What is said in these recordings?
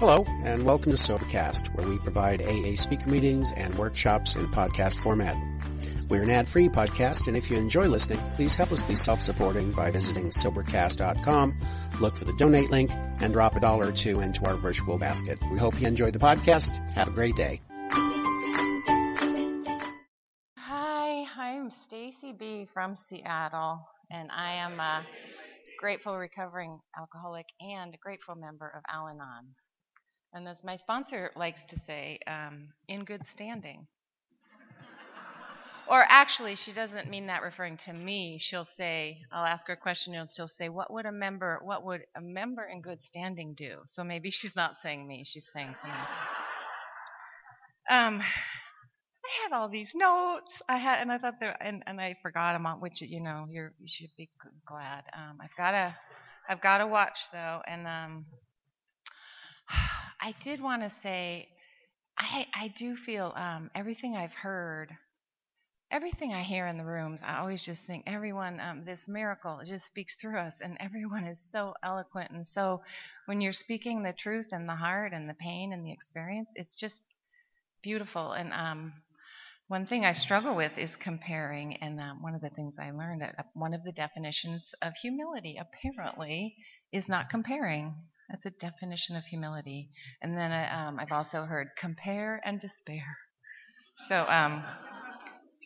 Hello, and welcome to Sobercast, where we provide AA speaker meetings and workshops in podcast format. We're an ad-free podcast, and if you enjoy listening, please help us be self-supporting by visiting Sobercast.com, look for the donate link, and drop a dollar or two into our virtual basket. We hope you enjoy the podcast. Have a great day. Hi, I'm Stacey B from Seattle, and I am a grateful recovering alcoholic and a grateful member of Al Anon. And as my sponsor likes to say, um, in good standing. or actually, she doesn't mean that referring to me. She'll say, I'll ask her a question, and she'll say, "What would a member, what would a member in good standing do?" So maybe she's not saying me; she's saying someone. Um, I had all these notes. I had, and I thought there, and, and I forgot them on. Which you know, you're you should be glad. Um, I've got to, I've got watch though, and um, I did want to say, I I do feel um, everything I've heard, everything I hear in the rooms. I always just think everyone, um, this miracle just speaks through us, and everyone is so eloquent and so. When you're speaking the truth and the heart and the pain and the experience, it's just beautiful. And um, one thing I struggle with is comparing, and um, one of the things I learned that one of the definitions of humility apparently is not comparing. That's a definition of humility. And then uh, um, I've also heard compare and despair. So um,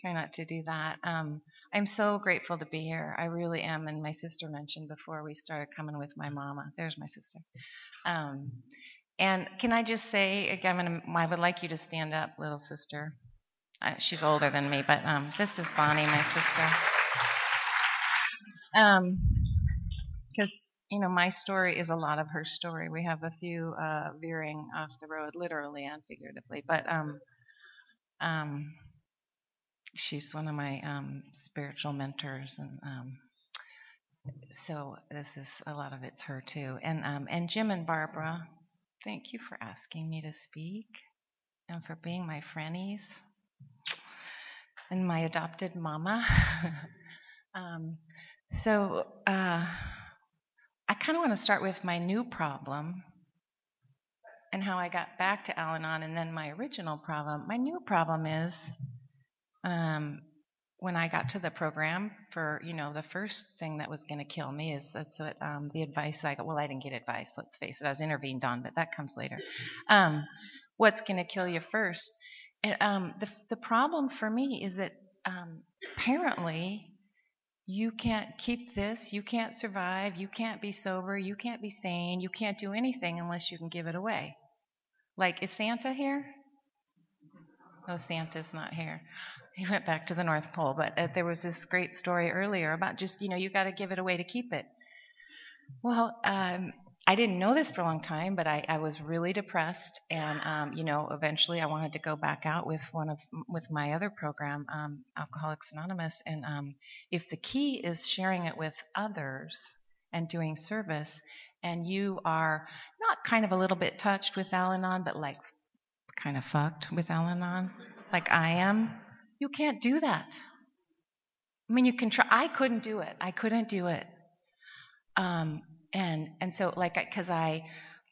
try not to do that. Um, I'm so grateful to be here. I really am. And my sister mentioned before we started coming with my mama. There's my sister. Um, and can I just say again, I would like you to stand up, little sister. Uh, she's older than me, but um, this is Bonnie, my sister. Because um, you know, my story is a lot of her story. We have a few uh, veering off the road, literally and figuratively, but um, um, she's one of my um, spiritual mentors, and um, so this is a lot of it's her too. And um, and Jim and Barbara, thank you for asking me to speak, and for being my friendies, and my adopted mama. um, so. Uh, I kind of want to start with my new problem and how I got back to Al Anon and then my original problem. My new problem is um, when I got to the program for, you know, the first thing that was going to kill me is that's what um, the advice I got. Well, I didn't get advice, let's face it. I was intervened on, but that comes later. Um, what's going to kill you first? And, um, the, the problem for me is that um, apparently you can't keep this, you can't survive, you can't be sober, you can't be sane, you can't do anything unless you can give it away. Like, is Santa here? No, Santa's not here. He went back to the North Pole, but uh, there was this great story earlier about just, you know, you got to give it away to keep it. Well, um, I didn't know this for a long time, but I, I was really depressed, and um, you know, eventually I wanted to go back out with one of with my other program, um, Alcoholics Anonymous. And um, if the key is sharing it with others and doing service, and you are not kind of a little bit touched with Al-Anon, but like kind of fucked with Al-Anon, like I am, you can't do that. I mean, you can try. I couldn't do it. I couldn't do it. Um, and and so like because I,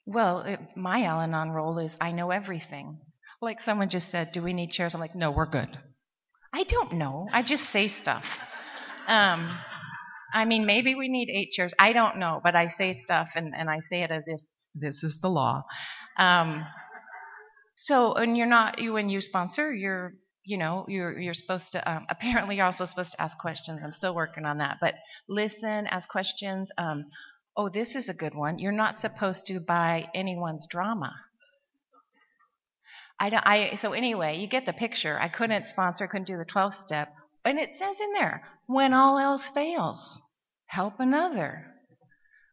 well, it, my Al-Anon role is I know everything. Like someone just said, "Do we need chairs?" I'm like, "No, we're good." I don't know. I just say stuff. Um, I mean, maybe we need eight chairs. I don't know, but I say stuff and, and I say it as if this is the law. Um, so, and you're not, you, when you sponsor, you're, you know, you're, you're supposed to, um, apparently you're also supposed to ask questions. I'm still working on that, but listen, ask questions. Um, Oh, this is a good one. You're not supposed to buy anyone's drama. I, don't, I, so anyway, you get the picture. I couldn't sponsor, I couldn't do the 12th step. And it says in there, when all else fails, help another.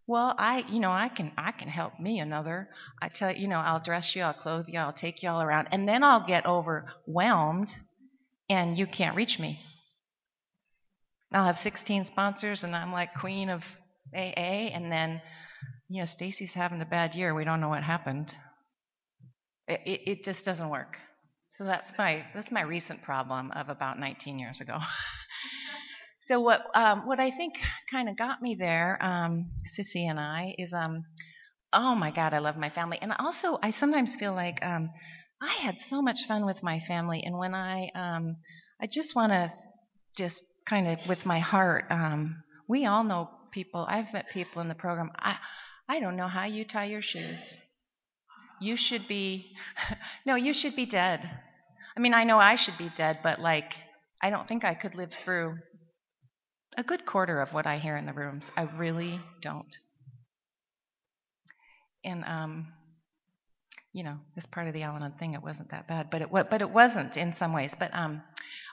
Well, I, you know, I can, I can help me another. I tell you know, I'll dress you, I'll clothe you, I'll take you all around, and then I'll get overwhelmed, and you can't reach me. I'll have 16 sponsors, and I'm like queen of AA, and then, you know, Stacey's having a bad year. We don't know what happened. It, it, it just doesn't work. So that's my that's my recent problem of about 19 years ago. so what um, what I think kind of got me there, um, Sissy and I, is um, oh my God, I love my family. And also, I sometimes feel like um, I had so much fun with my family, and when I, um, I just want to just kind of with my heart. Um, we all know people. I've met people in the program. I, I don't know how you tie your shoes. You should be, no, you should be dead. I mean, I know I should be dead, but like, I don't think I could live through a good quarter of what I hear in the rooms. I really don't. And um, you know, this part of the Al-Anon thing, it wasn't that bad, but it but it wasn't in some ways. But um,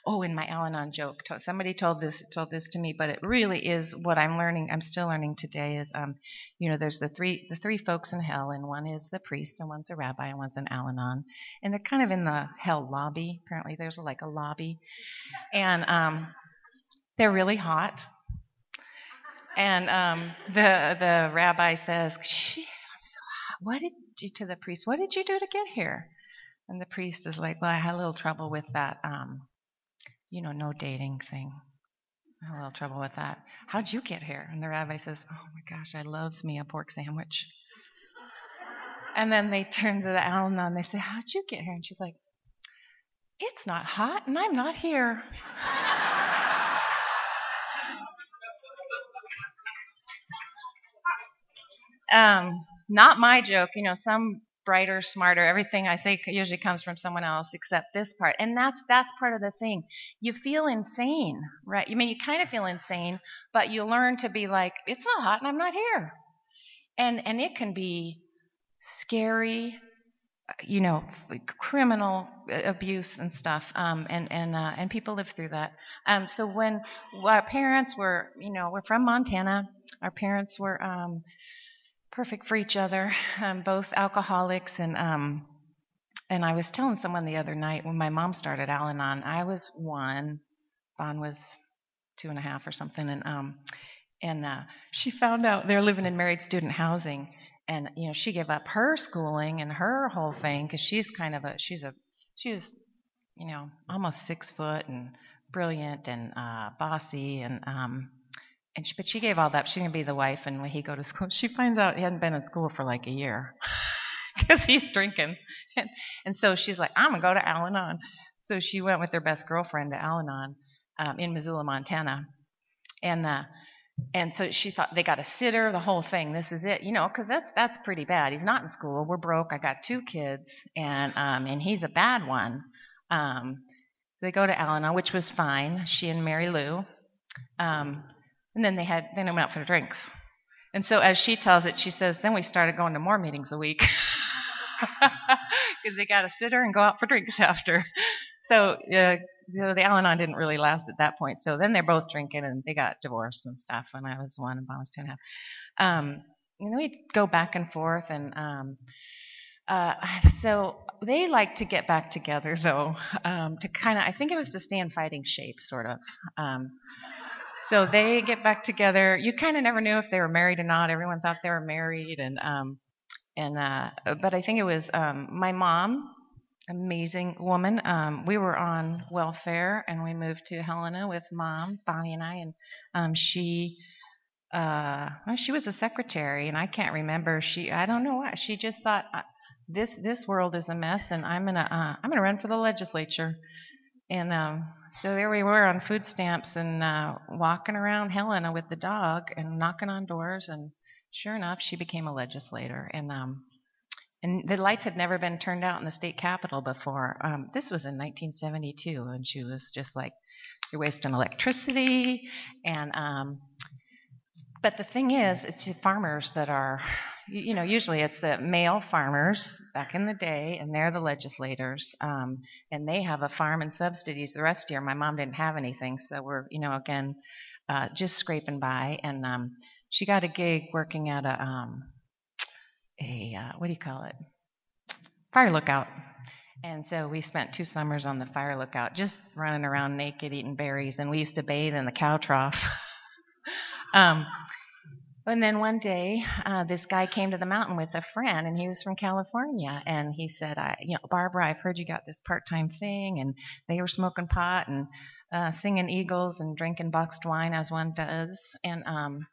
oh, in my Al-Anon joke, somebody told this told this to me, but it really is what I'm learning. I'm still learning today is um, you know, there's the three the three folks in hell, and one is the priest, and one's a rabbi, and one's an Al-Anon, and they're kind of in the hell lobby. Apparently, there's like a lobby, and um, they're really hot. And um, the the rabbi says, "Jeez, I'm so hot. What did you to the priest? What did you do to get here?" And the priest is like, "Well, I had a little trouble with that, um, you know, no dating thing. I had a little trouble with that. How'd you get here?" And the rabbi says, "Oh my gosh, I loves me a pork sandwich." And then they turn to the Al-Anon and they say, "How'd you get here?" And she's like, "It's not hot, and I'm not here." um, not my joke. You know, some brighter, smarter. Everything I say usually comes from someone else, except this part. And that's that's part of the thing. You feel insane, right? You I mean you kind of feel insane, but you learn to be like, it's not hot, and I'm not here. And and it can be scary, you know, criminal abuse and stuff. Um, and and uh, and people live through that. Um, so when our parents were, you know, we're from Montana. Our parents were um, perfect for each other, um, both alcoholics and um, and I was telling someone the other night when my mom started Al-Anon, I was one, Bon was two and a half or something, and um, and uh, she found out they're living in married student housing, and you know she gave up her schooling and her whole thing because she's kind of a she's a she was you know almost six foot and brilliant and uh, bossy and um, and she, but she gave all that. She's gonna be the wife, and when he go to school, she finds out he hadn't been in school for like a year because he's drinking, and, and so she's like, I'm gonna go to Al-Anon. So she went with her best girlfriend to Al-Anon um, in Missoula, Montana, and uh, and so she thought they got a sitter, the whole thing. This is it, you know, because that's that's pretty bad. He's not in school. We're broke. I got two kids, and um, and he's a bad one. Um, they go to Al-Anon, which was fine. She and Mary Lou. Um, and then they had then they went out for drinks. And so as she tells it, she says, then we started going to more meetings a week. Because they got a sitter and go out for drinks after. So uh, the Al-Anon didn't really last at that point. So then they're both drinking and they got divorced and stuff when I was one and Bon was two and a half. Um, and we'd go back and forth and um, uh, so they like to get back together though um, to kind of I think it was to stay in fighting shape sort of. Um, so they get back together. You kind of never knew if they were married or not. Everyone thought they were married, and um, and uh, but I think it was um, my mom, amazing woman. Um, we were on welfare, and we moved to Helena with mom, Bonnie, and I, and um, she. Uh, well, she was a secretary, and I can't remember. She, I don't know why. She just thought this this world is a mess, and I'm gonna uh, I'm gonna run for the legislature. And um, so there we were on food stamps and uh, walking around Helena with the dog and knocking on doors. And sure enough, she became a legislator. And um, and the lights had never been turned out in the state capitol before. Um, this was in 1972, and she was just like, "You're wasting electricity." And um, but the thing is, it's the farmers that are you know, usually it's the male farmers back in the day, and they're the legislators, um, and they have a farm and subsidies the rest year. My mom didn't have anything, so we're, you know, again, uh, just scraping by. And um, she got a gig working at a, um, a uh, what do you call it? Fire lookout. And so we spent two summers on the fire lookout, just running around naked, eating berries, and we used to bathe in the cow trough. um, and then one day, uh, this guy came to the mountain with a friend, and he was from California. And he said, I, "You know, Barbara, I've heard you got this part-time thing." And they were smoking pot and uh, singing Eagles and drinking boxed wine as one does. And um,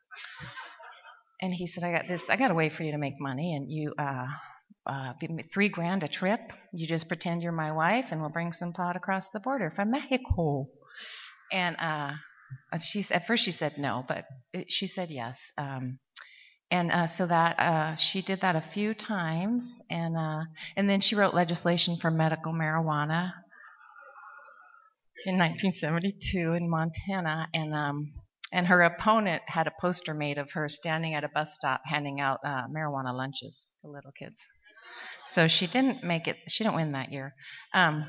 and he said, I got this, I got a way for you to make money, and you, uh, uh, three grand a trip. You just pretend you're my wife, and we'll bring some pot across the border from Mexico. And uh, she, at first she said no, but it, she said yes. Um, and uh, so that uh, she did that a few times, and uh, and then she wrote legislation for medical marijuana in 1972 in Montana, and um, and her opponent had a poster made of her standing at a bus stop handing out uh, marijuana lunches to little kids. So she didn't make it. She didn't win that year. Um,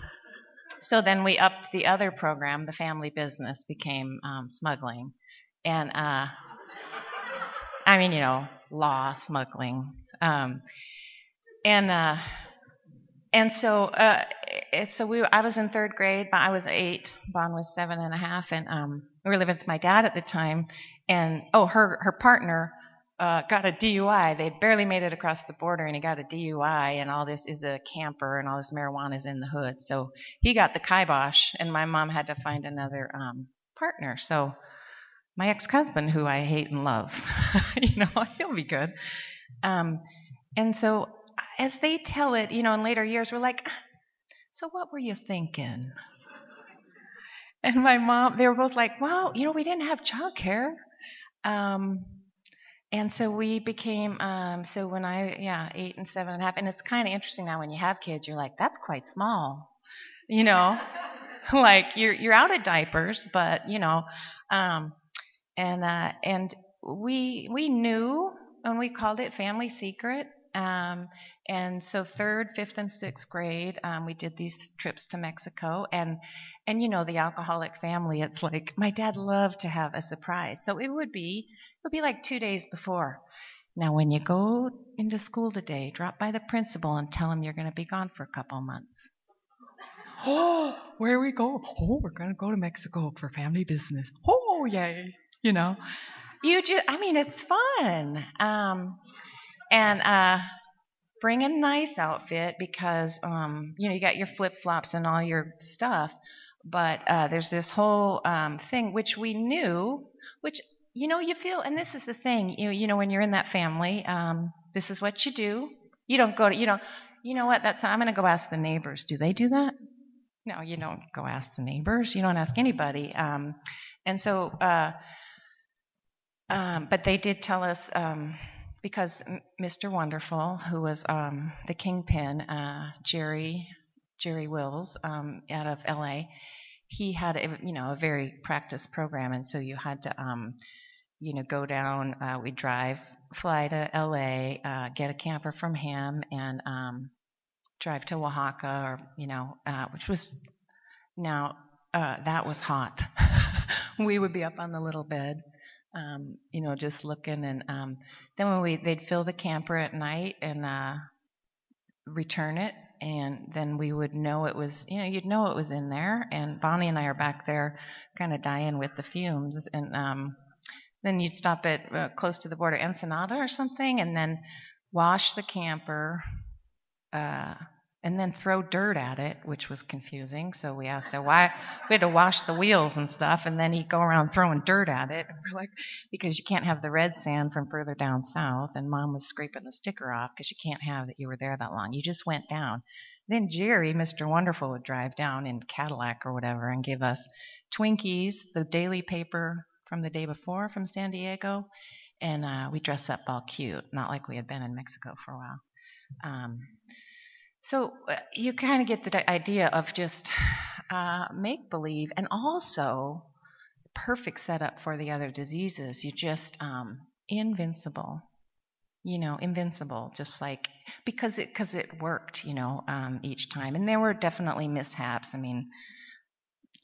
so then we upped the other program. The family business became um, smuggling, and uh, I mean, you know, law smuggling, um, and uh, and so uh, so we. I was in third grade. I was eight. Bon was seven and a half, and um, we were living with my dad at the time, and oh, her her partner uh, got a DUI. They'd barely made it across the border, and he got a DUI, and all this is a camper, and all this marijuana is in the hood. So he got the kibosh, and my mom had to find another um, partner. So my ex-husband, who I hate and love, you know, he'll be good. Um, and so as they tell it, you know, in later years, we're like, so what were you thinking? And my mom, they were both like, well, you know, we didn't have childcare. Um, and so we became, um, so when I, yeah, eight and seven and a half, and it's kind of interesting now when you have kids, you're like, that's quite small, you know, like you're, you're out of diapers, but, you know, um, and, uh, and we, we knew, and we called it family secret, um, and so third, fifth, and sixth grade, um, we did these trips to Mexico, and and you know, the alcoholic family, it's like my dad loved to have a surprise. So it would be it would be like 2 days before. Now when you go into school today, drop by the principal and tell him you're going to be gone for a couple months. Oh, where are we going? Oh, we're going to go to Mexico for family business. Oh, yay. You know. You just I mean, it's fun. Um and uh bring a nice outfit because um, you know you got your flip flops and all your stuff, but uh, there's this whole um, thing which we knew, which you know you feel, and this is the thing, you you know when you're in that family, um, this is what you do. You don't go to you don't you know what that's I'm going to go ask the neighbors. Do they do that? No, you don't go ask the neighbors. You don't ask anybody. Um, and so, uh, um, but they did tell us um, because Mr. Wonderful, who was um, the kingpin, uh, Jerry Jerry Wills um, out of L.A he had a, you know a very practiced program, and so you had to um, you know go down. Uh, we drive, fly to L.A., uh, get a camper from him, and um, drive to Oaxaca, or you know, uh, which was now uh, that was hot. we would be up on the little bed. Um, you know, just looking, and um, then when we they'd fill the camper at night and uh, return it, and then we would know it was, you know, you'd know it was in there. And Bonnie and I are back there, kind of dying with the fumes. And um, then you'd stop at uh, close to the border, Ensenada or something, and then wash the camper. Uh, and then throw dirt at it, which was confusing. So we asked her why we had to wash the wheels and stuff, and then he'd go around throwing dirt at it. And we're like, because you can't have the red sand from further down south. And mom was scraping the sticker off because you can't have that you were there that long. You just went down. Then Jerry, Mr. Wonderful, would drive down in Cadillac or whatever and give us Twinkies, the daily paper from the day before from San Diego, and uh, we dress up all cute, not like we had been in Mexico for a while. Um, so uh, you kind of get the idea of just uh, make believe and also perfect setup for the other diseases. You're just um, invincible, you know, invincible, just like because it because it worked, you know, um, each time. And there were definitely mishaps. I mean,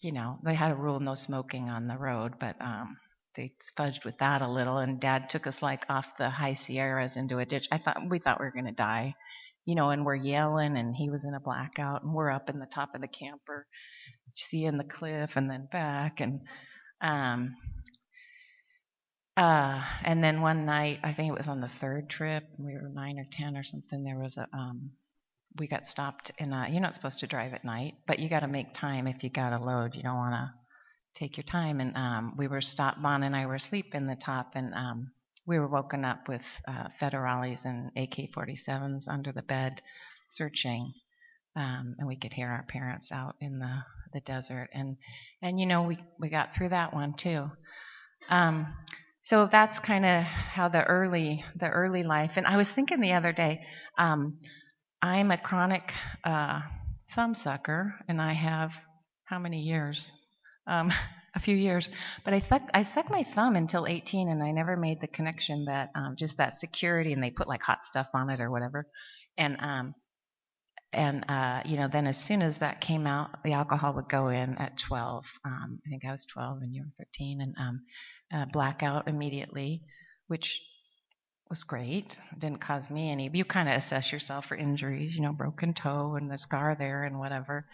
you know, they had a rule no smoking on the road, but um, they fudged with that a little. And Dad took us like off the high Sierras into a ditch. I thought we thought we were going to die you know, and we're yelling, and he was in a blackout, and we're up in the top of the camper, seeing the cliff, and then back, and um, uh, and then one night, I think it was on the third trip, we were nine or ten or something. There was a um, we got stopped in a. You're not supposed to drive at night, but you got to make time if you got a load. You don't want to take your time. And um, we were stopped. Bon and I were asleep in the top, and um, we were woken up with uh, federales and AK-47s under the bed, searching, um, and we could hear our parents out in the the desert, and and you know we we got through that one too. Um, so that's kind of how the early the early life. And I was thinking the other day, um, I'm a chronic uh, thumb sucker, and I have how many years? A few years, but I suck I sucked my thumb until 18, and I never made the connection that um, just that security, and they put like hot stuff on it or whatever, and um, and uh, you know, then as soon as that came out, the alcohol would go in at 12. Um, I think I was 12 and you were 13, and um, uh, blackout immediately, which was great. It didn't cause me any. You kind of assess yourself for injuries, you know, broken toe and the scar there and whatever.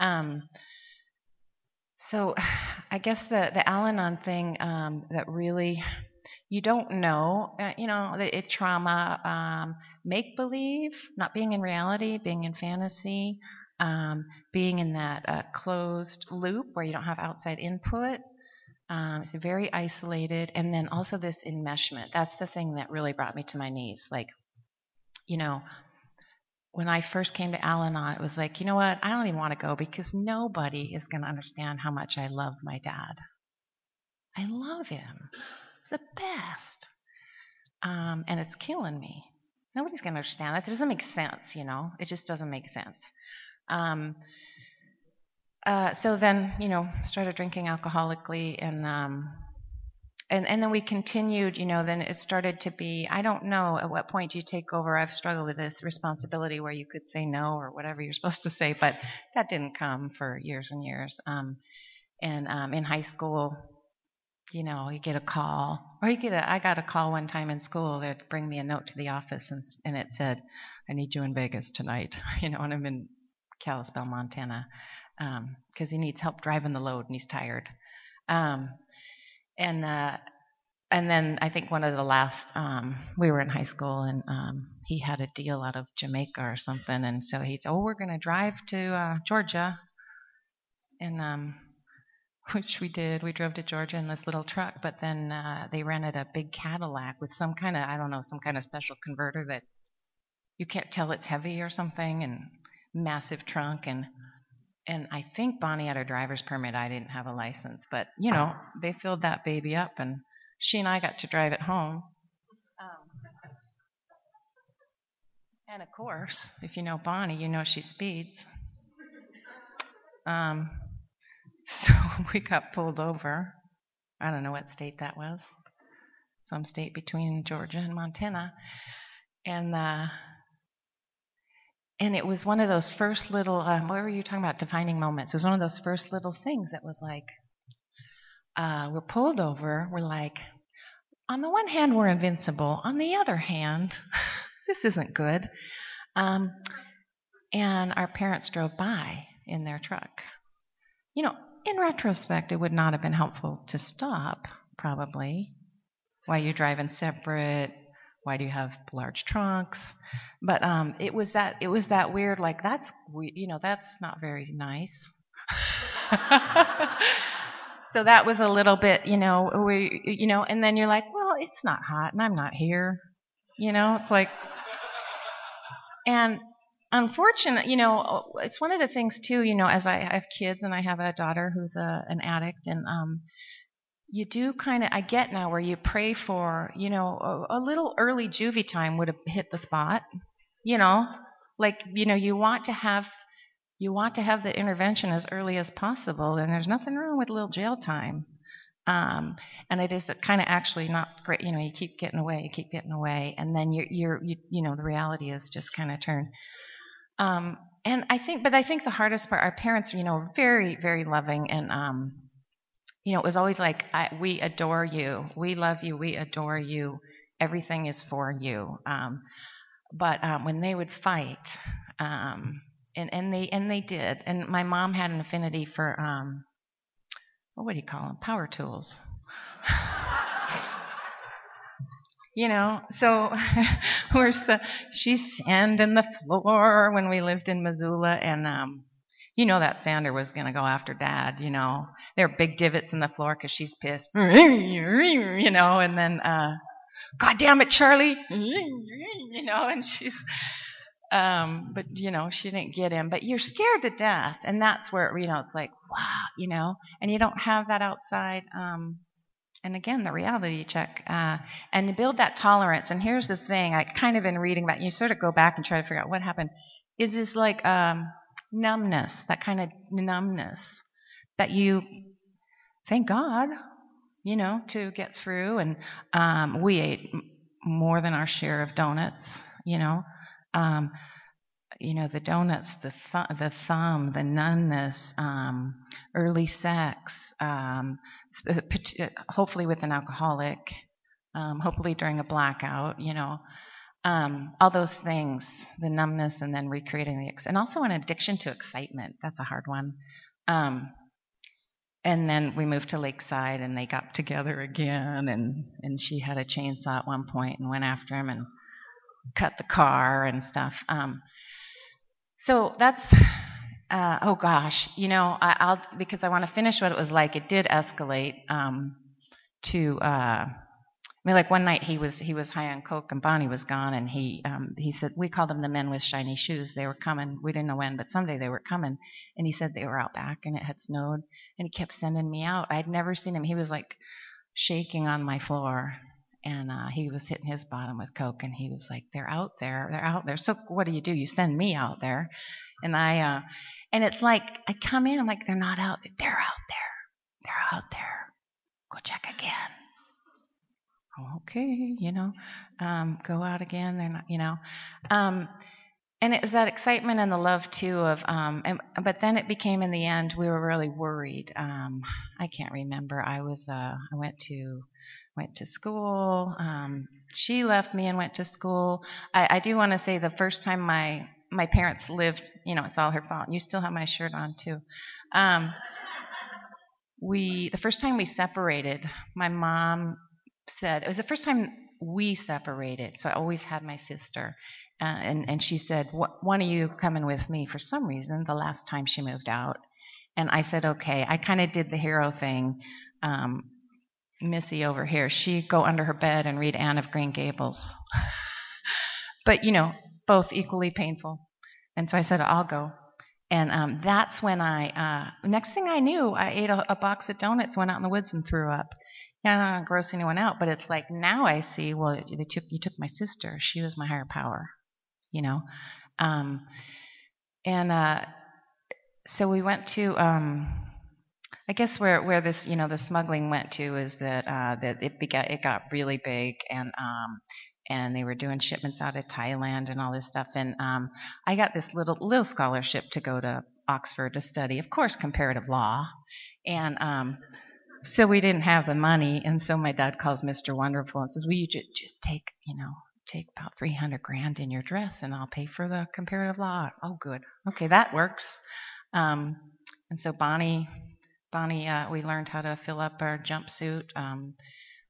Um, so, I guess the the Al-Anon thing um, that really you don't know, uh, you know, it, trauma, um, make believe, not being in reality, being in fantasy, um, being in that uh, closed loop where you don't have outside input. Um, it's very isolated, and then also this enmeshment. That's the thing that really brought me to my knees. Like, you know, when I first came to Al Anon, it was like, you know what? I don't even want to go because nobody is going to understand how much I love my dad. I love him. The best. Um, and it's killing me. Nobody's going to understand that. It doesn't make sense, you know? It just doesn't make sense. Um, uh, so then, you know, started drinking alcoholically, and um, and and then we continued. You know, then it started to be. I don't know at what point do you take over. I've struggled with this responsibility where you could say no or whatever you're supposed to say, but that didn't come for years and years. Um, and um, in high school, you know, you get a call, or you get a. I got a call one time in school. They'd bring me a note to the office, and and it said, "I need you in Vegas tonight." You know, and I'm in Kalispell, Montana because um, he needs help driving the load and he's tired. Um, and uh, and then I think one of the last um, we were in high school and um, he had a deal out of Jamaica or something, and so he said, "Oh, we're going to drive to uh, Georgia," and um, which we did. We drove to Georgia in this little truck, but then uh, they rented a big Cadillac with some kind of I don't know some kind of special converter that you can't tell it's heavy or something, and massive trunk and and I think Bonnie had her driver's permit. I didn't have a license, but you know, they filled that baby up, and she and I got to drive it home. Um, and of course, if you know Bonnie, you know she speeds. Um, so we got pulled over. I don't know what state that was. Some state between Georgia and Montana. And uh, and it was one of those first little um, what were you talking about? Defining moments. It was one of those first little things that was like uh, we're pulled over we're like on the one hand we're invincible. On the other hand this isn't good. Um, and our parents drove by in their truck. You know in retrospect it would not have been helpful to stop probably while you're driving separate why do you have large trunks? But um, it was that it was that weird like that's you know that's not very nice. so that was a little bit you know we you know and then you're like well it's not hot and I'm not here, you know it's like and unfortunate you know it's one of the things too you know as I have kids and I have a daughter who's a, an addict and um you do kind of, I get now where you pray for, you know, a, a, little early juvie time would have hit the spot, you know, like, you know, you want to have, you want to have the intervention as early as possible, and there's nothing wrong with a little jail time. Um, and it is kind of actually not great, you know, you keep getting away, you keep getting away, and then you're, you're you, you know, the reality is just kind of turn. Um, and I think, but I think the hardest part, our parents, are, you know, very, very loving and, um, you know, it was always like, I, we adore you, we love you, we adore you, everything is for you. Um, but um, when they would fight, um, and, and they and they did, and my mom had an affinity for um, what do you call them? Power tools. you know, so we're she's sanding the floor when we lived in Missoula, and um, you know that Sander was going to go after dad, you know. There are big divots in the floor because she's pissed, you know, and then, uh, God damn it, Charlie, you know, and she's, um, but you know, she didn't get him. But you're scared to death, and that's where you know it's like, wow, you know, and you don't have that outside. Um, and again, the reality check, uh, and build that tolerance. And here's the thing: I kind of been reading about. You sort of go back and try to figure out what happened. Is this like um, numbness, that kind of numbness that you, thank God, you know, to get through. And um, we ate more than our share of donuts, you know. Um, you know, the donuts, the th- the thumb, the numbness, um, early sex, um, hopefully with an alcoholic, um, hopefully during a blackout, you know, um, all those things, the numbness, and then recreating the, ex- and also an addiction to excitement. That's a hard one. Um, and then we moved to Lakeside, and they got together again, and and she had a chainsaw at one point and went after him and cut the car and stuff. Um, so that's uh, oh gosh, you know, I, will because I want to finish what it was like. It did escalate um, to. Uh, I mean, like one night he was he was high on coke and Bonnie was gone, and he um, he said we called them the men with shiny shoes. They were coming. We didn't know when, but someday they were coming. And he said they were out back, and it had snowed, and he kept sending me out. I'd never seen him. He was like shaking on my floor, and uh, he was hitting his bottom with coke, and he was like, "They're out there. They're out there. So what do you do? You send me out there." And I uh, and it's like I come in, I'm like, "They're not out. They're out there. They're out there. Go check again." Okay, you know, um, go out again. They're not, you know. Um, and it was that excitement and the love too of, um, and, but then it became in the end we were really worried. Um, I can't remember. I was, uh, I went to, went to school. Um, she left me and went to school. I, I do want to say the first time my my parents lived, you know, it's all her fault. You still have my shirt on too. Um, we the first time we separated, my mom said, it was the first time we separated, so I always had my sister. Uh, and, and she said, One of you coming with me for some reason the last time she moved out. And I said, Okay. I kind of did the hero thing. Um, Missy over here, she go under her bed and read Anne of Green Gables. but, you know, both equally painful. And so I said, I'll go. And um, that's when I, uh, next thing I knew, I ate a, a box of donuts, went out in the woods, and threw up. I don't want to gross anyone out, but it's like now I see. Well, they took you took my sister. She was my higher power, you know. Um, and uh, so we went to. Um, I guess where where this you know the smuggling went to is that uh, that it got it got really big and um, and they were doing shipments out of Thailand and all this stuff. And um, I got this little little scholarship to go to Oxford to study, of course, comparative law. And um, so we didn't have the money, and so my dad calls Mr. Wonderful and says, "Will you just just take, you know, take about 300 grand in your dress, and I'll pay for the comparative law." Oh, good. Okay, that works. Um, and so Bonnie, Bonnie, uh, we learned how to fill up our jumpsuit. Um,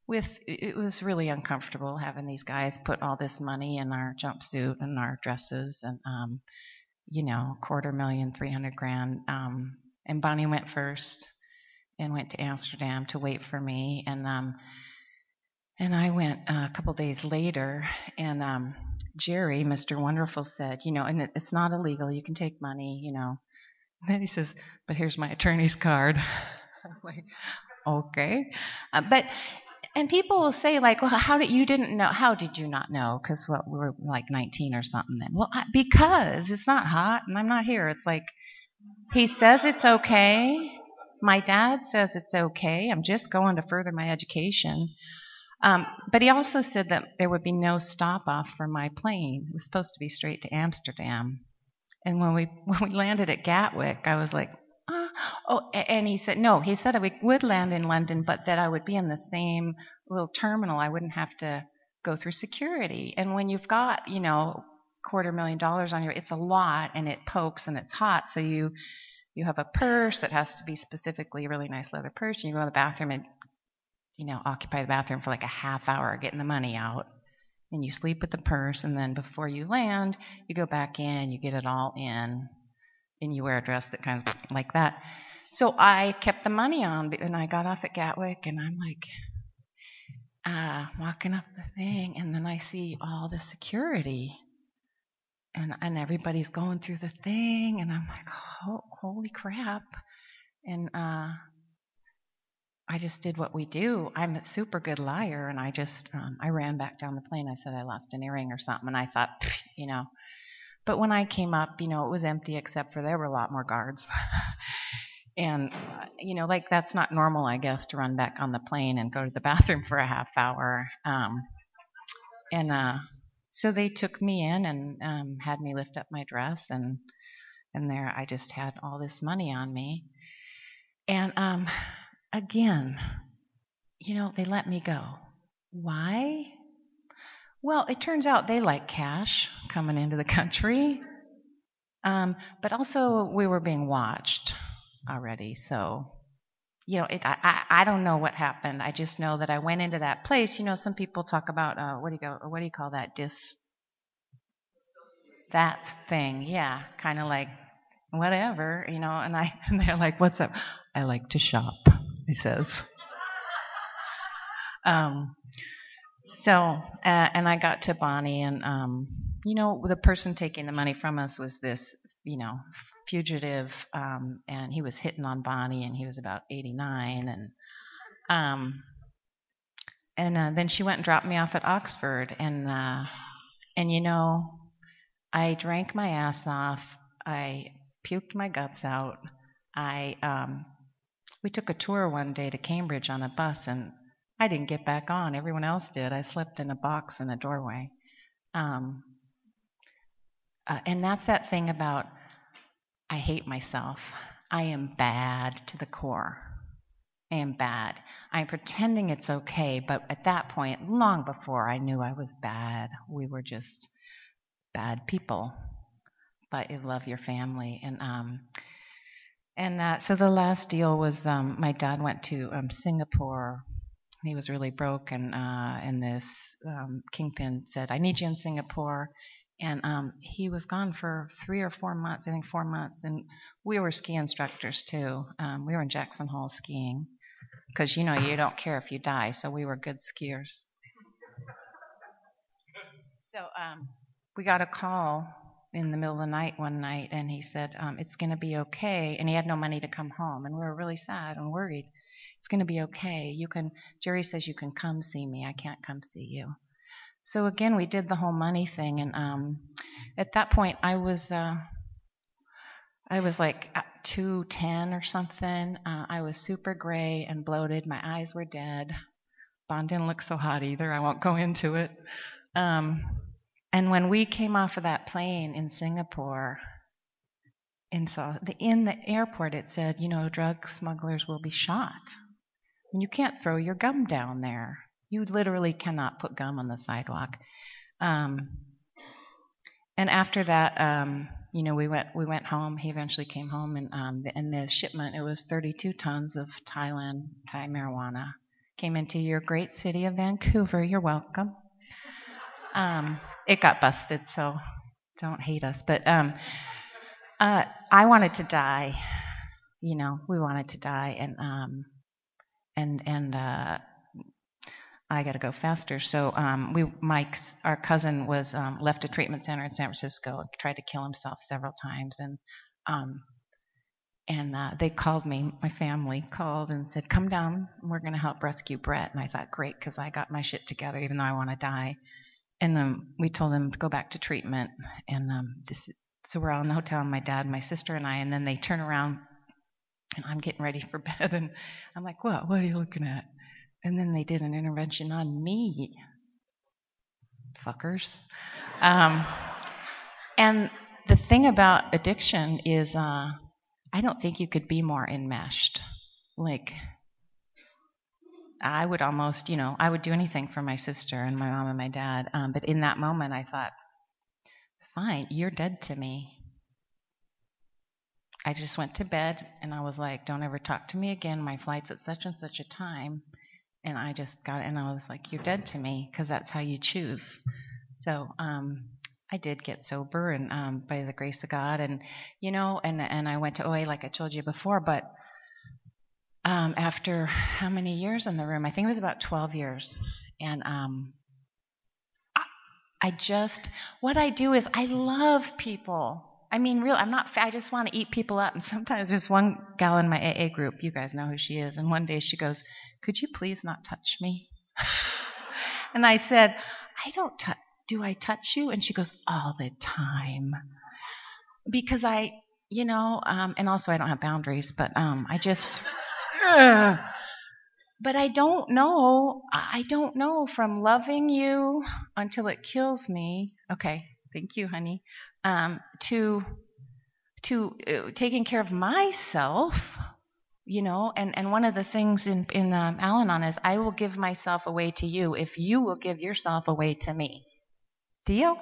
with it was really uncomfortable having these guys put all this money in our jumpsuit and our dresses, and um, you know, quarter million, 300 grand. Um, and Bonnie went first and went to Amsterdam to wait for me. And um, and I went uh, a couple days later, and um, Jerry, Mr. Wonderful, said, you know, and it, it's not illegal. You can take money, you know. And then he says, but here's my attorney's card. like, okay, uh, but and people will say like, well, how did you didn't know? How did you not know? Because what we were like 19 or something then. Well, I, because it's not hot and I'm not here. It's like he says it's okay my dad says it's okay. I'm just going to further my education. Um, but he also said that there would be no stop off for my plane. It was supposed to be straight to Amsterdam. And when we when we landed at Gatwick, I was like, ah. oh, and he said no. He said we would land in London, but that I would be in the same little terminal. I wouldn't have to go through security. And when you've got you know quarter million dollars on your, it's a lot, and it pokes and it's hot, so you you have a purse that has to be specifically a really nice leather purse, and you go to the bathroom and you know occupy the bathroom for like a half hour getting the money out, and you sleep with the purse, and then before you land, you go back in, you get it all in, and you wear a dress that kind of like that. So I kept the money on, and I got off at Gatwick, and I'm like, uh, walking up the thing, and then I see all the security, and and everybody's going through the thing, and I'm like, holy crap! And uh, I just did what we do. I'm a super good liar, and I just um, I ran back down the plane. I said I lost an earring or something, and I thought, you know. But when I came up, you know, it was empty except for there were a lot more guards. and uh, you know, like that's not normal, I guess, to run back on the plane and go to the bathroom for a half hour. Um, and uh, so they took me in and um, had me lift up my dress, and and there I just had all this money on me. And um, again, you know, they let me go. Why? Well, it turns out they like cash coming into the country. Um, but also, we were being watched already. So, you know, it, I, I don't know what happened. I just know that I went into that place. You know, some people talk about, uh, what do you go, what do you call that? Dis. That thing. Yeah. Kind of like, whatever, you know, and I, and they're like, what's up? I like to shop he says. Um, so, uh, and I got to Bonnie, and um, you know, the person taking the money from us was this, you know, fugitive, um, and he was hitting on Bonnie, and he was about 89, and um, and uh, then she went and dropped me off at Oxford, and uh, and you know, I drank my ass off, I puked my guts out, I um, we took a tour one day to Cambridge on a bus, and I didn't get back on. Everyone else did. I slept in a box in a doorway. Um, uh, and that's that thing about I hate myself. I am bad to the core. I am bad. I'm pretending it's okay, but at that point, long before I knew I was bad, we were just bad people. But you love your family. And um, and uh, so the last deal was um, my dad went to um, Singapore. He was really broke, and uh, and this um, kingpin said, "I need you in Singapore." And um, he was gone for three or four months, I think four months. And we were ski instructors too. Um, we were in Jackson Hole skiing because you know you don't care if you die, so we were good skiers. So um, we got a call in the middle of the night one night and he said, um, It's going to be okay. And he had no money to come home. And we were really sad and worried. It's going to be okay. You can, Jerry says you can come see me. I can't come see you. So again, we did the whole money thing. And um, at that point, I was. Uh, I was like 210 or something. Uh, I was super gray and bloated. My eyes were dead. Bon didn't look so hot either. I won't go into it. Um, and when we came off of that plane in Singapore, and so the, in the airport it said, you know, drug smugglers will be shot. And you can't throw your gum down there. You literally cannot put gum on the sidewalk. Um, and after that, um, you know, we went we went home. He eventually came home, and um, the, and the shipment it was 32 tons of Thailand Thai marijuana came into your great city of Vancouver. You're welcome. Um, it got busted, so don't hate us. But um, uh, I wanted to die. You know, we wanted to die, and um, and and uh, I got to go faster. So um, we, Mike's, our cousin, was um, left a treatment center in San Francisco and tried to kill himself several times, and um, and uh, they called me. My family called and said, "Come down. We're going to help rescue Brett." And I thought, "Great," because I got my shit together, even though I want to die and um, we told them to go back to treatment. And um, this, so we're all in the hotel, my dad, my sister, and I. And then they turn around, and I'm getting ready for bed, and I'm like, "What? What are you looking at?" And then they did an intervention on me, fuckers. Um, and the thing about addiction is, uh, I don't think you could be more enmeshed. Like I would almost, you know, I would do anything for my sister and my mom and my dad. Um, but in that moment, I thought, fine, you're dead to me. I just went to bed and I was like, don't ever talk to me again. My flight's at such and such a time. And I just got, and I was like, you're dead to me because that's how you choose. So, um, I did get sober and um, by the grace of God, and you know, and and I went to OA like I told you before, but um, after how many years in the room? I think it was about 12 years. and um, I, I just what I do is I love people. I mean, real. I'm not. I just want to eat people up. And sometimes there's one gal in my AA group. You guys know who she is. And one day she goes, "Could you please not touch me?" and I said, "I don't touch. Do I touch you?" And she goes, "All the time." Because I, you know, um, and also I don't have boundaries. But um, I just. Uh, but I don't know. I don't know from loving you until it kills me. Okay, thank you, honey. Um, to to uh, taking care of myself, you know. And and one of the things in in um, Al-Anon is I will give myself away to you if you will give yourself away to me. Deal?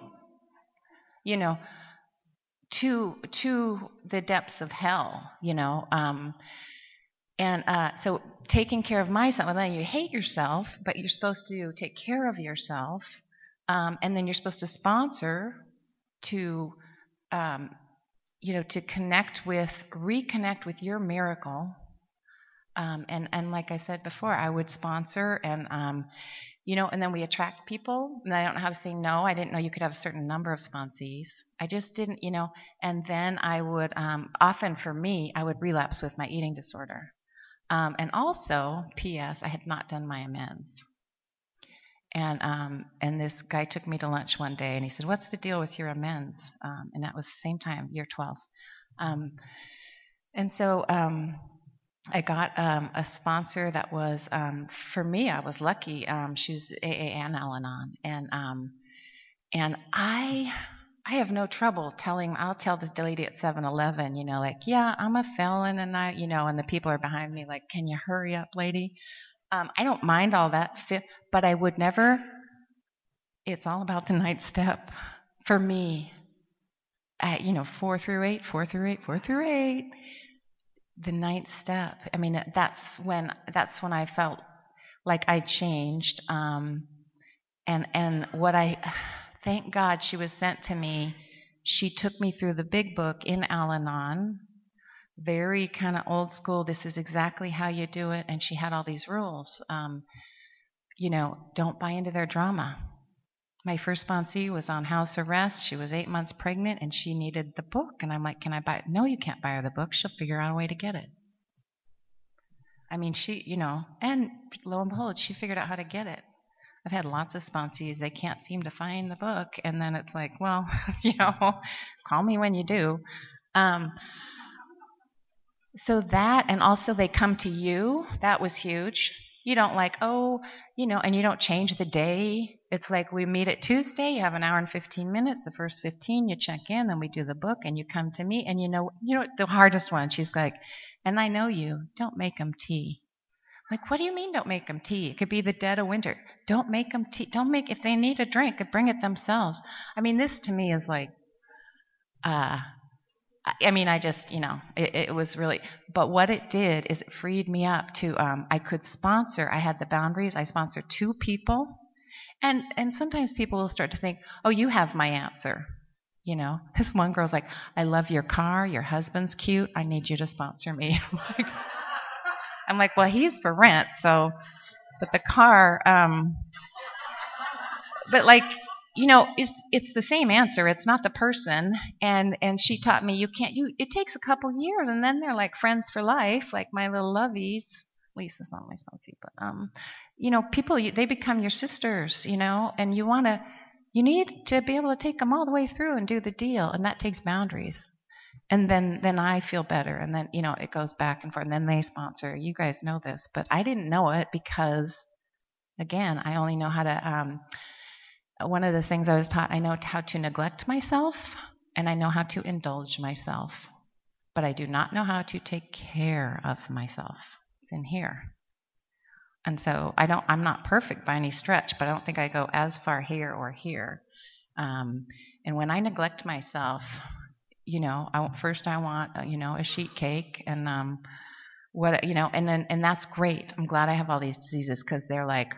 You know, to to the depths of hell. You know. Um, and uh, so taking care of myself, well, then you hate yourself, but you're supposed to take care of yourself. Um, and then you're supposed to sponsor to, um, you know, to connect with, reconnect with your miracle. Um, and, and like I said before, I would sponsor and, um, you know, and then we attract people. And I don't know how to say no. I didn't know you could have a certain number of sponsees. I just didn't, you know. And then I would, um, often for me, I would relapse with my eating disorder. Um, and also, P.S., I had not done my amends. And um, and this guy took me to lunch one day, and he said, "What's the deal with your amends?" Um, and that was the same time, year 12. Um, and so um, I got um, a sponsor that was, for me, I was lucky. she was AA and Al-Anon, and and I I have no trouble telling. I'll tell this lady at 7-Eleven, you know, like, yeah, I'm a felon, and I, you know, and the people are behind me, like, can you hurry up, lady? Um, I don't mind all that, but I would never. It's all about the ninth step for me. At, you know, four through eight, four through eight, four through eight. The ninth step. I mean, that's when that's when I felt like I changed. Um, and and what I Thank God she was sent to me. She took me through the big book in Al Anon, very kind of old school. This is exactly how you do it. And she had all these rules. Um, you know, don't buy into their drama. My first sponsee was on house arrest. She was eight months pregnant and she needed the book. And I'm like, Can I buy it? No, you can't buy her the book. She'll figure out a way to get it. I mean, she, you know, and lo and behold, she figured out how to get it. I've had lots of sponsees, they can't seem to find the book. And then it's like, well, you know, call me when you do. Um, so that, and also they come to you, that was huge. You don't like, oh, you know, and you don't change the day. It's like we meet at Tuesday, you have an hour and 15 minutes. The first 15, you check in, then we do the book, and you come to me. And you know, you know, the hardest one, she's like, and I know you, don't make them tea. Like, what do you mean don't make them tea? It could be the dead of winter. Don't make them tea. Don't make, if they need a drink, bring it themselves. I mean, this to me is like, uh, I mean, I just, you know, it, it, was really, but what it did is it freed me up to, um, I could sponsor, I had the boundaries, I sponsored two people. And, and sometimes people will start to think, oh, you have my answer. You know, this one girl's like, I love your car, your husband's cute, I need you to sponsor me. I'm like, I'm like well, he's for rent, so, but the car, um, but like, you know, it's it's the same answer. It's not the person. And and she taught me you can't. You it takes a couple years, and then they're like friends for life, like my little lovies. Lisa's not my sponsee, but um, you know, people you, they become your sisters, you know, and you want to. You need to be able to take them all the way through and do the deal, and that takes boundaries and then then I feel better, and then you know it goes back and forth, and then they sponsor. You guys know this, but I didn't know it because, again, I only know how to. Um, one of the things I was taught, I know how to neglect myself, and I know how to indulge myself, but I do not know how to take care of myself. It's in here. And so I don't. I'm not perfect by any stretch, but I don't think I go as far here or here. Um, and when I neglect myself, you know, I, first I want, uh, you know, a sheet cake and, um, what, you know, and then, and that's great. I'm glad I have all these diseases because they're like,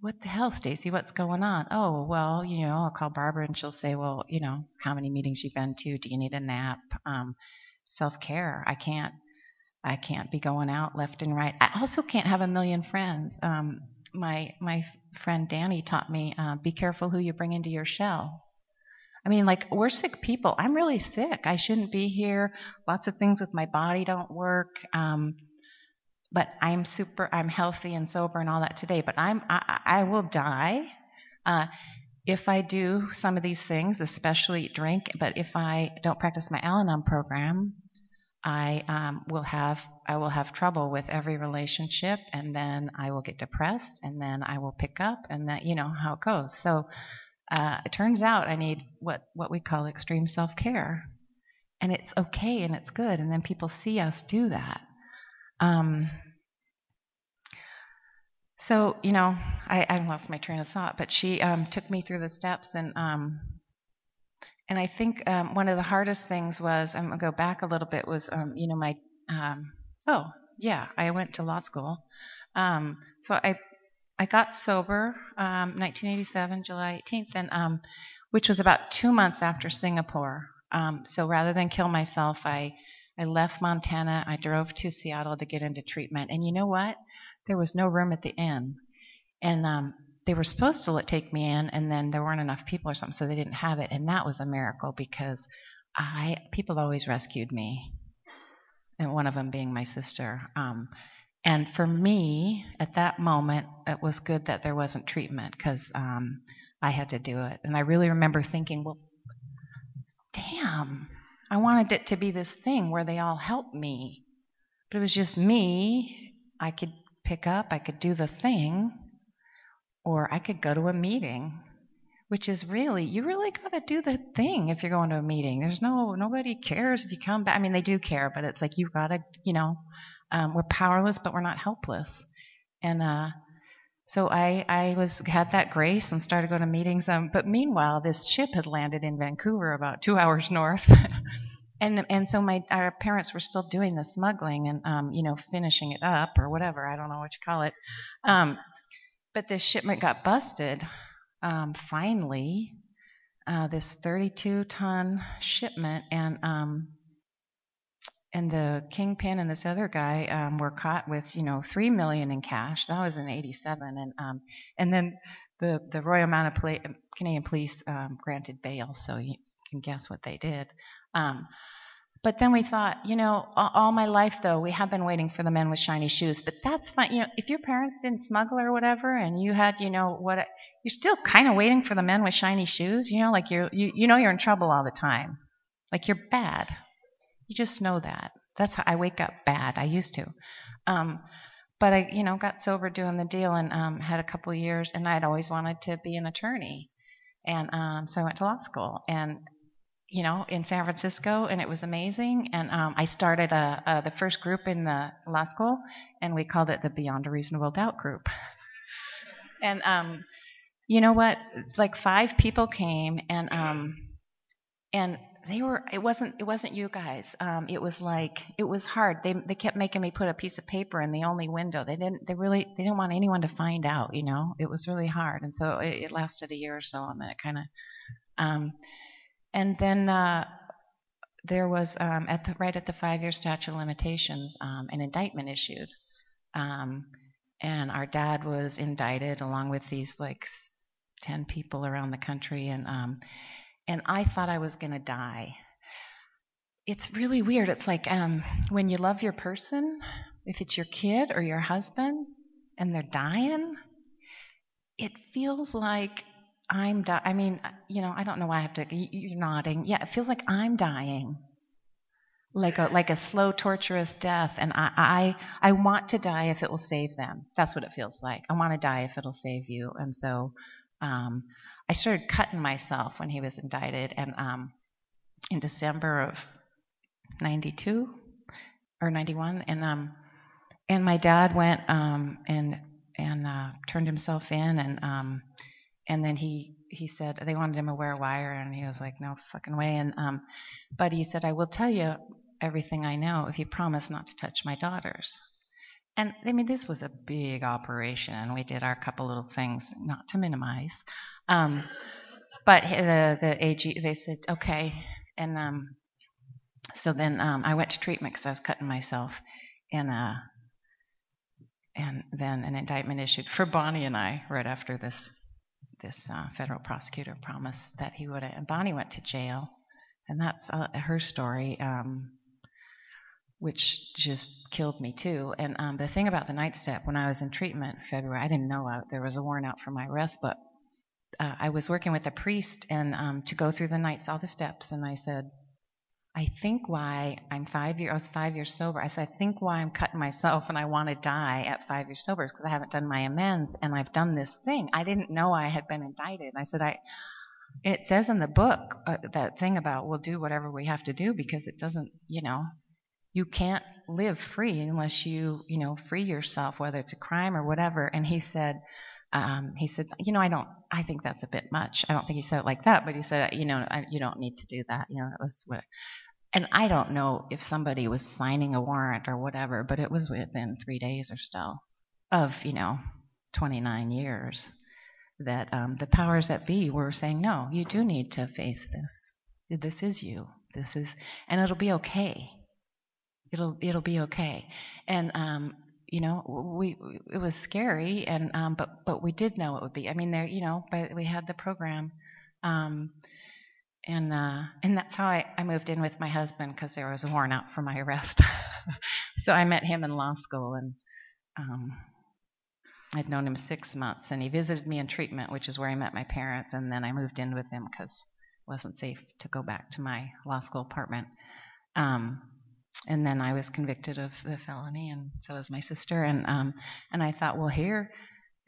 what the hell, Stacey? What's going on? Oh, well, you know, I'll call Barbara and she'll say, well, you know, how many meetings you've been to? Do you need a nap? Um, self care. I can't, I can't be going out left and right. I also can't have a million friends. Um, my my friend Danny taught me uh, be careful who you bring into your shell. I mean, like we're sick people. I'm really sick. I shouldn't be here. Lots of things with my body don't work. Um, but I'm super. I'm healthy and sober and all that today. But I'm. I, I will die. Uh, if I do some of these things, especially drink, but if I don't practice my Al-Anon program, I um, will have I will have trouble with every relationship, and then I will get depressed, and then I will pick up, and that you know how it goes. So uh, it turns out I need what what we call extreme self care, and it's okay and it's good, and then people see us do that. Um, so you know, I, I lost my train of thought, but she um, took me through the steps, and um, and I think um, one of the hardest things was I'm gonna go back a little bit was um, you know my um, oh yeah I went to law school, um, so I I got sober 1987 um, July 18th, and which was about two months after Singapore. So rather than kill myself, I I left Montana. I drove to Seattle to get into treatment, and you know what? There was no room at the inn, and um, they were supposed to let, take me in, and then there weren't enough people or something, so they didn't have it, and that was a miracle because I people always rescued me, and one of them being my sister. Um, and for me, at that moment, it was good that there wasn't treatment because um, I had to do it. And I really remember thinking, well, damn, I wanted it to be this thing where they all help me. But it was just me. I could pick up, I could do the thing, or I could go to a meeting, which is really, you really got to do the thing if you're going to a meeting. There's no, nobody cares if you come back. I mean, they do care, but it's like you've got to, you know, um, we're powerless, but we're not helpless. And uh, so I, I was had that grace and started going to meetings. Um, but meanwhile, this ship had landed in Vancouver, about two hours north. and and so my our parents were still doing the smuggling and um, you know finishing it up or whatever I don't know what you call it. Um, but this shipment got busted um, finally, uh, this 32 ton shipment, and um, and the kingpin and this other guy um, were caught with you know three million in cash. That was in '87, and um, and then the the Royal Mounted Poli- Canadian Police um, granted bail, so you can guess what they did. Um, but then we thought, you know, all my life though, we have been waiting for the men with shiny shoes. But that's fine. You know, if your parents didn't smuggle or whatever, and you had, you know, what, you're still kind of waiting for the men with shiny shoes. You know, like you're, you, you know, you're in trouble all the time. Like you're bad. You just know that. That's how I wake up bad. I used to. Um, but I, you know, got sober doing the deal and um, had a couple years, and I'd always wanted to be an attorney. And um, so I went to law school. And you know, in San Francisco, and it was amazing. And um, I started a, a, the first group in the law school, and we called it the Beyond a Reasonable Doubt group. and um, you know what? Like five people came, and um, and they were. It wasn't. It wasn't you guys. Um, it was like it was hard. They they kept making me put a piece of paper in the only window. They didn't. They really. They didn't want anyone to find out. You know, it was really hard. And so it, it lasted a year or so, and then it kind of. Um, and then uh, there was um, at the right at the five-year statute of limitations, um, an indictment issued, um, and our dad was indicted along with these like ten people around the country, and um, and I thought I was gonna die. It's really weird. It's like um, when you love your person, if it's your kid or your husband, and they're dying, it feels like I'm di- I mean, you know, I don't know why I have to. You're nodding. Yeah, it feels like I'm dying, like a like a slow, torturous death, and I I I want to die if it will save them. That's what it feels like. I want to die if it'll save you, and so um, I started cutting myself when he was indicted, and um, in December of '92 or '91, and um, and my dad went um and and uh, turned himself in, and um and then he he said they wanted him to wear a wire, and he was like, no fucking way. And um, but he said, I will tell you everything I know if you promise not to touch my daughters. And I mean, this was a big operation, and we did our couple little things, not to minimize. Um, but the the AG they said okay, and um, so then um, I went to treatment because I was cutting myself, and uh, and then an indictment issued for Bonnie and I right after this this uh, federal prosecutor promised that he would. And Bonnie went to jail, and that's uh, her story, um, which just killed me too. And um, the thing about the ninth step, when I was in treatment in February, I didn't know I, there was a warrant out for my arrest, but uh, I was working with a priest and um, to go through the nights, all the steps, and I said, I think why I'm five years, I was five years sober. I said, I think why I'm cutting myself and I want to die at five years sober is because I haven't done my amends and I've done this thing. I didn't know I had been indicted. I said, I, it says in the book uh, that thing about we'll do whatever we have to do because it doesn't, you know, you can't live free unless you, you know, free yourself, whether it's a crime or whatever. And he said, um, he said, you know, I don't, I think that's a bit much. I don't think he said it like that, but he said, you know, I, you don't need to do that. You know, that was what. And I don't know if somebody was signing a warrant or whatever, but it was within three days or so of, you know, 29 years that um, the powers that be were saying, no, you do need to face this. This is you. This is, and it'll be okay. It'll it'll be okay. And um, you know, we it was scary, and um, but but we did know it would be. I mean, there, you know, but we had the program, um, and uh, and that's how I, I moved in with my husband because there was a warrant out for my arrest. so I met him in law school, and um, I'd known him six months, and he visited me in treatment, which is where I met my parents, and then I moved in with him because it wasn't safe to go back to my law school apartment. Um, and then I was convicted of the felony, and so was my sister. And um, and I thought, well, here,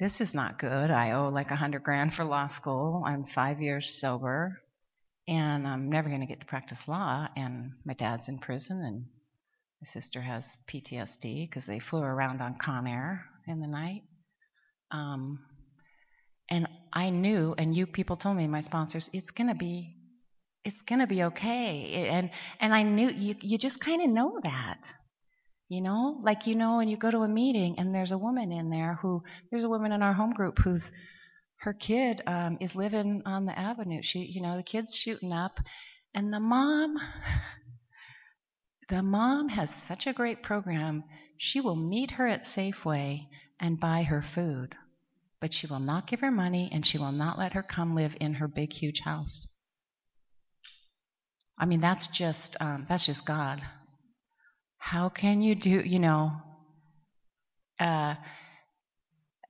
this is not good. I owe like a hundred grand for law school. I'm five years sober, and I'm never going to get to practice law. And my dad's in prison, and my sister has PTSD because they flew around on Con Air in the night. Um, and I knew, and you people told me, my sponsors, it's going to be it's going to be okay. And and I knew you you just kind of know that. You know, like you know when you go to a meeting and there's a woman in there who there's a woman in our home group who's her kid um, is living on the avenue. She, you know, the kid's shooting up, and the mom, the mom has such a great program. She will meet her at Safeway and buy her food, but she will not give her money, and she will not let her come live in her big, huge house. I mean, that's just um, that's just God. How can you do, you know? Uh,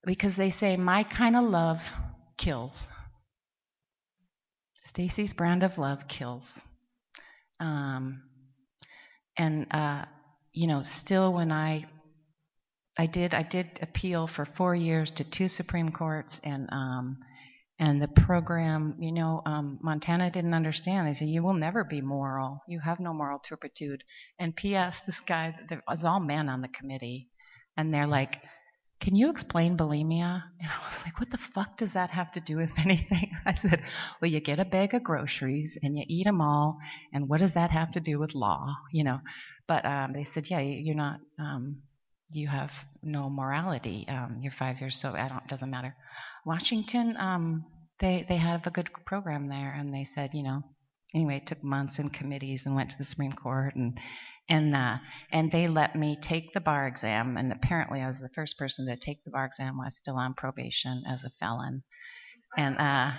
because they say my kind of love kills. Stacey's brand of love kills. Um, and uh, you know, still when I I did I did appeal for four years to two Supreme Courts and um, and the program, you know, um, Montana didn't understand. They said, You will never be moral. You have no moral turpitude. And P.S., this guy, there was all men on the committee, and they're like, Can you explain bulimia? And I was like, What the fuck does that have to do with anything? I said, Well, you get a bag of groceries and you eat them all, and what does that have to do with law? You know, but um, they said, Yeah, you're not. Um, you have no morality. Um, you're five years so I don't. Doesn't matter. Washington, um, they they have a good program there, and they said, you know, anyway, it took months in committees and went to the Supreme Court, and and uh, and they let me take the bar exam, and apparently I was the first person to take the bar exam while still on probation as a felon, and uh,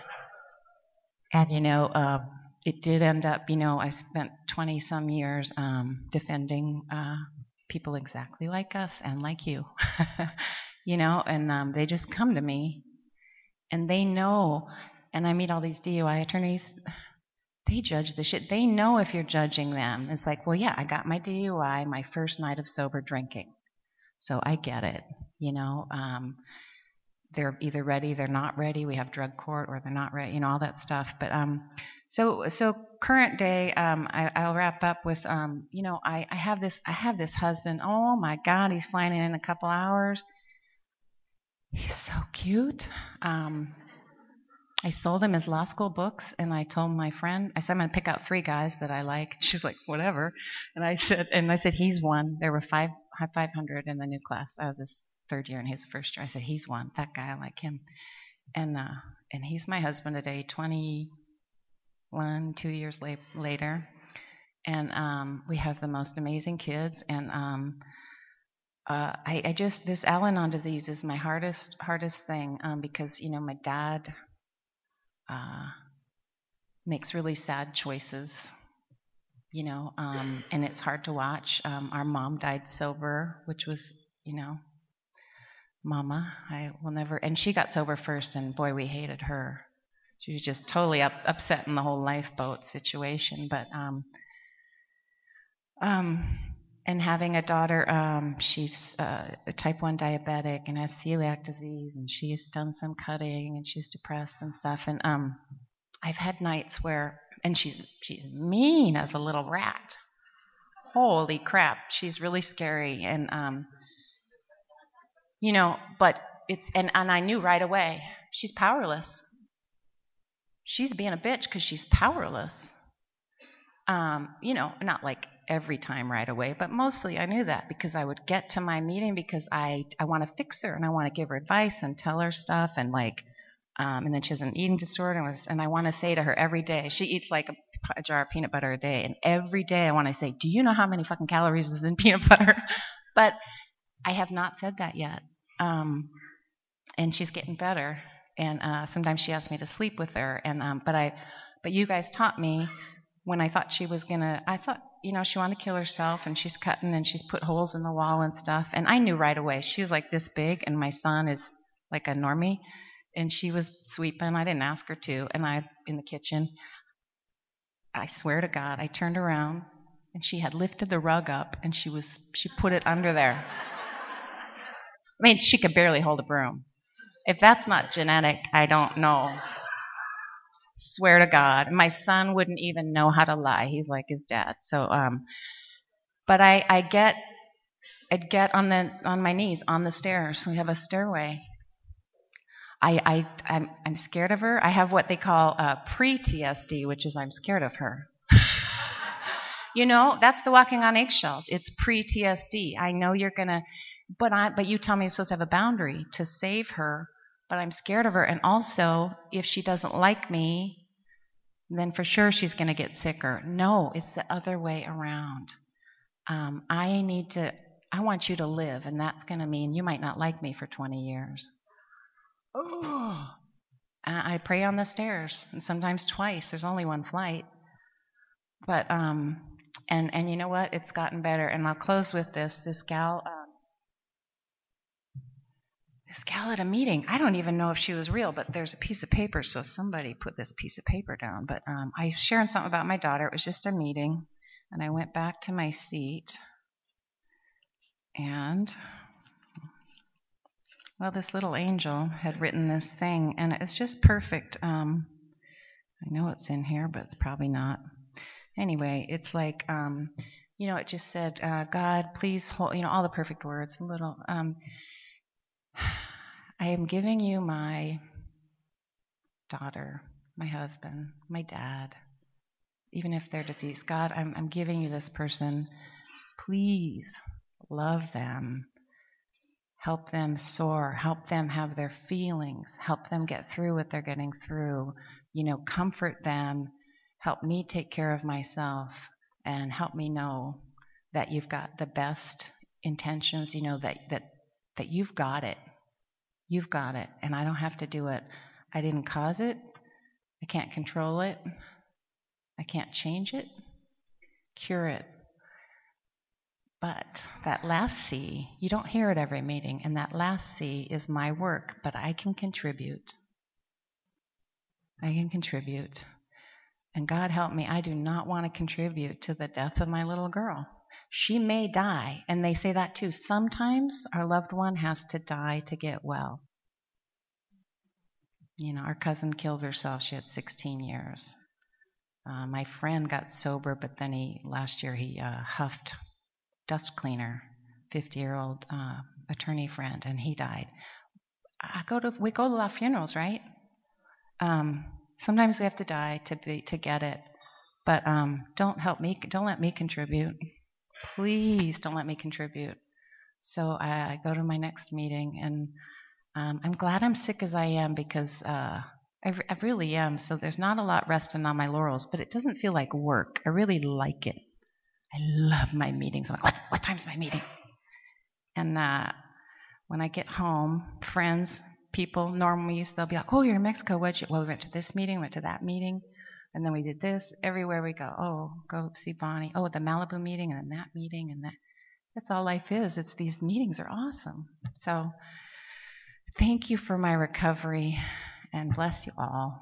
and you know. Uh, it did end up, you know, I spent 20 some years um, defending uh, people exactly like us and like you, you know, and um, they just come to me and they know, and I meet all these DUI attorneys, they judge the shit. They know if you're judging them. It's like, well, yeah, I got my DUI my first night of sober drinking. So I get it, you know. Um, they're either ready, they're not ready. We have drug court, or they're not ready, you know, all that stuff. But um, so so current day, um, I, will wrap up with, um, you know, I, I have this I have this husband. Oh my God, he's flying in in a couple hours. He's so cute. Um, I sold him his law school books, and I told my friend, I said I'm gonna pick out three guys that I like. She's like, whatever. And I said, and I said he's one. There were five 500 in the new class. I was his third year, and the first year. I said he's one. That guy, I like him. And uh, and he's my husband today, 21, two years la- later, and um, we have the most amazing kids. And um, uh, I, I, just this Al-Anon disease is my hardest hardest thing um, because you know my dad uh, makes really sad choices, you know, um, and it's hard to watch. Um, our mom died sober, which was you know, Mama. I will never, and she got sober first, and boy, we hated her. She was just totally up, upset in the whole lifeboat situation, but um, um, and having a daughter, um, she's uh, a type 1 diabetic and has celiac disease, and she's done some cutting and she's depressed and stuff. And um, I've had nights where, and she's she's mean as a little rat. Holy crap, she's really scary. And um, you know, but it's and and I knew right away she's powerless. She's being a bitch because she's powerless. Um, you know, not like every time right away, but mostly I knew that because I would get to my meeting because I I want to fix her and I want to give her advice and tell her stuff and like um, and then she has an eating disorder and was and I want to say to her every day she eats like a, a jar of peanut butter a day and every day I want to say do you know how many fucking calories is in peanut butter? But I have not said that yet um, and she's getting better and uh, sometimes she asks me to sleep with her and um, but I but you guys taught me when I thought she was gonna I thought you know, she wanted to kill herself and she's cutting and she's put holes in the wall and stuff. And I knew right away. She was like this big and my son is like a normie. And she was sweeping. I didn't ask her to. And I, in the kitchen, I swear to God, I turned around and she had lifted the rug up and she was, she put it under there. I mean, she could barely hold a broom. If that's not genetic, I don't know. Swear to God, my son wouldn't even know how to lie. He's like his dad. So, um, but I, I get, I'd get on the on my knees on the stairs. We have a stairway. I, I I'm, I'm scared of her. I have what they call uh, pre-TSD, which is I'm scared of her. you know, that's the walking on eggshells. It's pre-TSD. I know you're gonna, but I, but you tell me I'm supposed to have a boundary to save her but I'm scared of her. And also, if she doesn't like me, then for sure she's going to get sicker. No, it's the other way around. Um, I need to, I want you to live, and that's going to mean you might not like me for 20 years. Oh. I pray on the stairs, and sometimes twice. There's only one flight. But, um, and, and you know what? It's gotten better. And I'll close with this. This gal, this gal at a meeting. I don't even know if she was real, but there's a piece of paper, so somebody put this piece of paper down. But um, I was sharing something about my daughter. It was just a meeting, and I went back to my seat, and well, this little angel had written this thing, and it's just perfect. Um, I know it's in here, but it's probably not. Anyway, it's like. Um, you know, it just said, uh, God, please hold, you know, all the perfect words, a little. Um, I am giving you my daughter, my husband, my dad, even if they're deceased. God, I'm, I'm giving you this person. Please love them. Help them soar. Help them have their feelings. Help them get through what they're getting through. You know, comfort them. Help me take care of myself and help me know that you've got the best intentions, you know, that, that that you've got it. You've got it, and I don't have to do it. I didn't cause it. I can't control it. I can't change it, cure it. But that last C, you don't hear it every meeting, and that last C is my work, but I can contribute. I can contribute. And God help me, I do not want to contribute to the death of my little girl. She may die. And they say that too. Sometimes our loved one has to die to get well. You know, our cousin killed herself. She had 16 years. Uh, my friend got sober, but then he last year he uh, huffed dust cleaner. 50 year old uh, attorney friend, and he died. I go to we go to a lot of funerals, right? Um, sometimes we have to die to be to get it, but um, don't help me. Don't let me contribute please don't let me contribute. So I, I go to my next meeting, and um, I'm glad I'm sick as I am because uh, I, I really am. So there's not a lot resting on my laurels, but it doesn't feel like work. I really like it. I love my meetings. I'm like, what, what time's my meeting? And uh, when I get home, friends, people, normies, they'll be like, "Oh, you're in Mexico. What you? Well, we went to this meeting, went to that meeting, and then we did this. Everywhere we go, oh, go see Bonnie. Oh, the Malibu meeting, and then that meeting, and that. That's all life is. It's these meetings are awesome. So, thank you for my recovery, and bless you all.